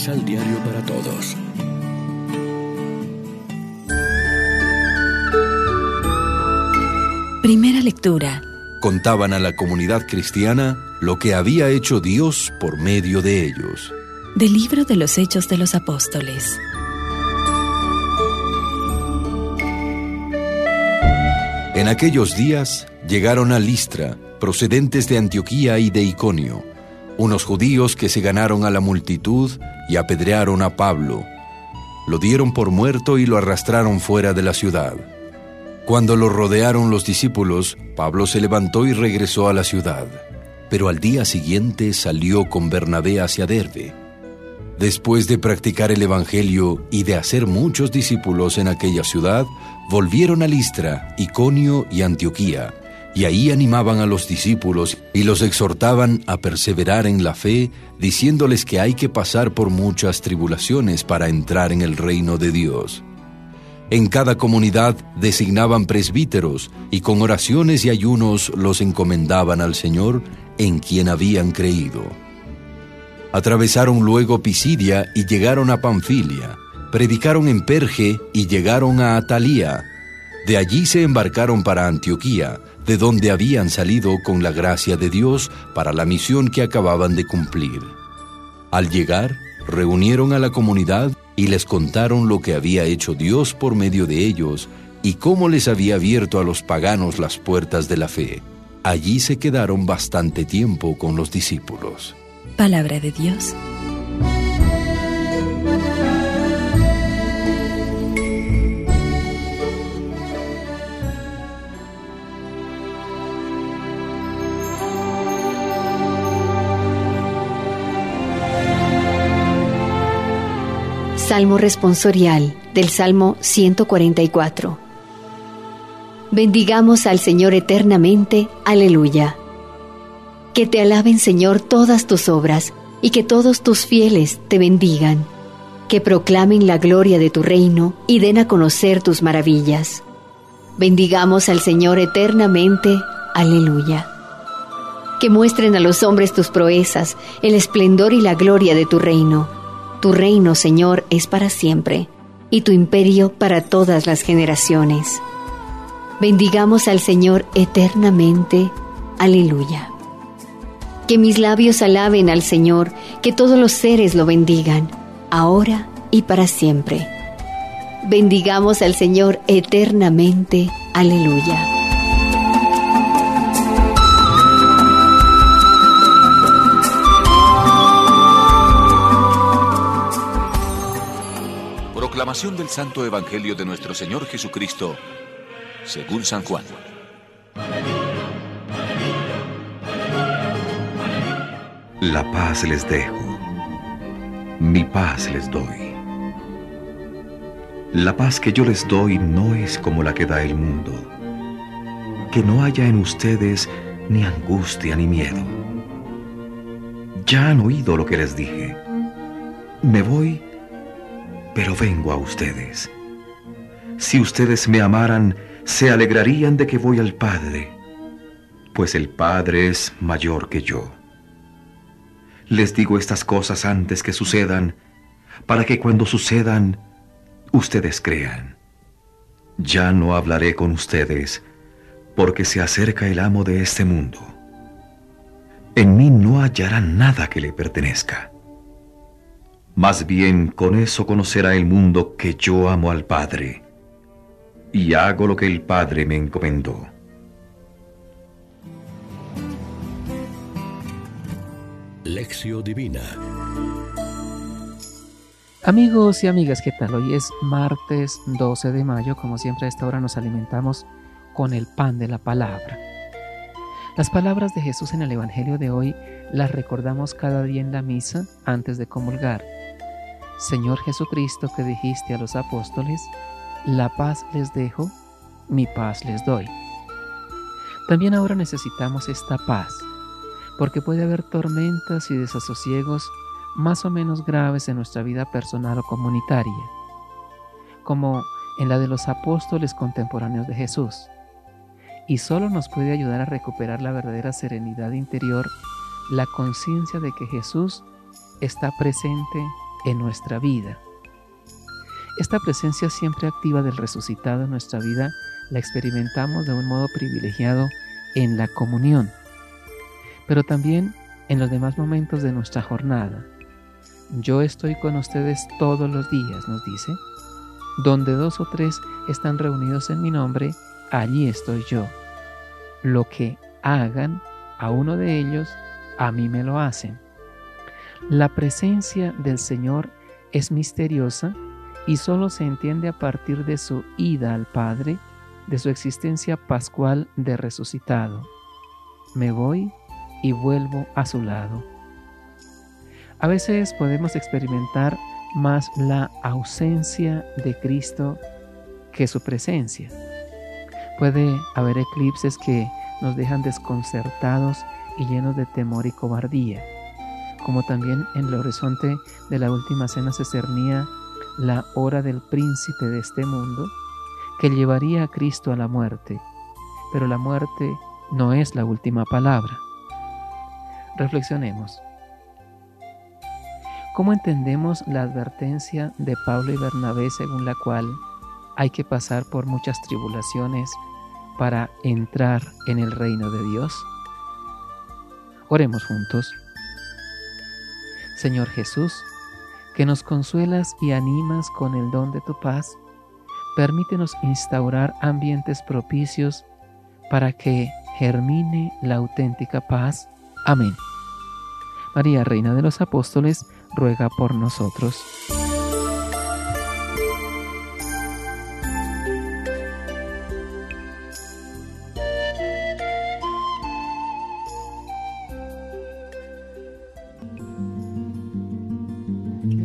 Misal Diario para Todos. Primera lectura. Contaban a la comunidad cristiana lo que había hecho Dios por medio de ellos. Del libro de los Hechos de los Apóstoles. En aquellos días llegaron a Listra, procedentes de Antioquía y de Iconio, unos judíos que se ganaron a la multitud y apedrearon a Pablo. Lo dieron por muerto y lo arrastraron fuera de la ciudad. Cuando lo rodearon los discípulos, Pablo se levantó y regresó a la ciudad, pero al día siguiente salió con Bernabé hacia Derbe. Después de practicar el Evangelio y de hacer muchos discípulos en aquella ciudad, volvieron a Listra, Iconio y Antioquía, y ahí animaban a los discípulos y los exhortaban a perseverar en la fe, diciéndoles que hay que pasar por muchas tribulaciones para entrar en el reino de Dios. En cada comunidad designaban presbíteros y con oraciones y ayunos los encomendaban al Señor en quien habían creído. Atravesaron luego Pisidia y llegaron a Panfilia, predicaron en Perge y llegaron a Atalía. De allí se embarcaron para Antioquía, de donde habían salido con la gracia de Dios para la misión que acababan de cumplir. Al llegar, reunieron a la comunidad y les contaron lo que había hecho Dios por medio de ellos y cómo les había abierto a los paganos las puertas de la fe. Allí se quedaron bastante tiempo con los discípulos. Palabra de Dios. Salmo responsorial del Salmo 144. Bendigamos al Señor eternamente. Aleluya. Que te alaben, Señor, todas tus obras, y que todos tus fieles te bendigan. Que proclamen la gloria de tu reino y den a conocer tus maravillas. Bendigamos al Señor eternamente. Aleluya. Que muestren a los hombres tus proezas, el esplendor y la gloria de tu reino tu reino, Señor, es para siempre, y tu imperio para todas las generaciones. Bendigamos al Señor eternamente. Aleluya. Que mis labios alaben al Señor, que todos los seres lo bendigan, ahora y para siempre. Bendigamos al Señor eternamente. Aleluya. Del Santo Evangelio de nuestro Señor Jesucristo, según San Juan. La paz les dejo, mi paz les doy. La paz que yo les doy no es como la que da el mundo. Que no haya en ustedes ni angustia ni miedo. Ya han oído lo que les dije. Me voy pero vengo a ustedes. Si ustedes me amaran, se alegrarían de que voy al Padre, pues el Padre es mayor que yo. Les digo estas cosas antes que sucedan, para que cuando sucedan, ustedes crean. Ya no hablaré con ustedes, porque se acerca el amo de este mundo. En mí no hallarán nada que le pertenezca. Más bien con eso conocerá el mundo que yo amo al Padre y hago lo que el Padre me encomendó. Lección Divina Amigos y amigas, ¿qué tal? Hoy es martes 12 de mayo, como siempre a esta hora nos alimentamos con el pan de la palabra. Las palabras de Jesús en el Evangelio de hoy las recordamos cada día en la misa antes de comulgar Señor Jesucristo que dijiste a los apóstoles, la paz les dejo, mi paz les doy. También ahora necesitamos esta paz, porque puede haber tormentas y desasosiegos más o menos graves en nuestra vida personal o comunitaria, como en la de los apóstoles contemporáneos de Jesús. Y solo nos puede ayudar a recuperar la verdadera serenidad interior, la conciencia de que Jesús está presente en nuestra vida. Esta presencia siempre activa del resucitado en nuestra vida la experimentamos de un modo privilegiado en la comunión, pero también en los demás momentos de nuestra jornada. Yo estoy con ustedes todos los días, nos dice. Donde dos o tres están reunidos en mi nombre, allí estoy yo. Lo que hagan a uno de ellos, a mí me lo hacen. La presencia del Señor es misteriosa y solo se entiende a partir de su ida al Padre, de su existencia pascual de resucitado. Me voy y vuelvo a su lado. A veces podemos experimentar más la ausencia de Cristo que su presencia. Puede haber eclipses que nos dejan desconcertados y llenos de temor y cobardía, como también en el horizonte de la última cena se cernía la hora del príncipe de este mundo, que llevaría a Cristo a la muerte, pero la muerte no es la última palabra. Reflexionemos. ¿Cómo entendemos la advertencia de Pablo y Bernabé según la cual hay que pasar por muchas tribulaciones para entrar en el reino de Dios? Oremos juntos. Señor Jesús, que nos consuelas y animas con el don de tu paz, permítenos instaurar ambientes propicios para que germine la auténtica paz. Amén. María, Reina de los Apóstoles, ruega por nosotros.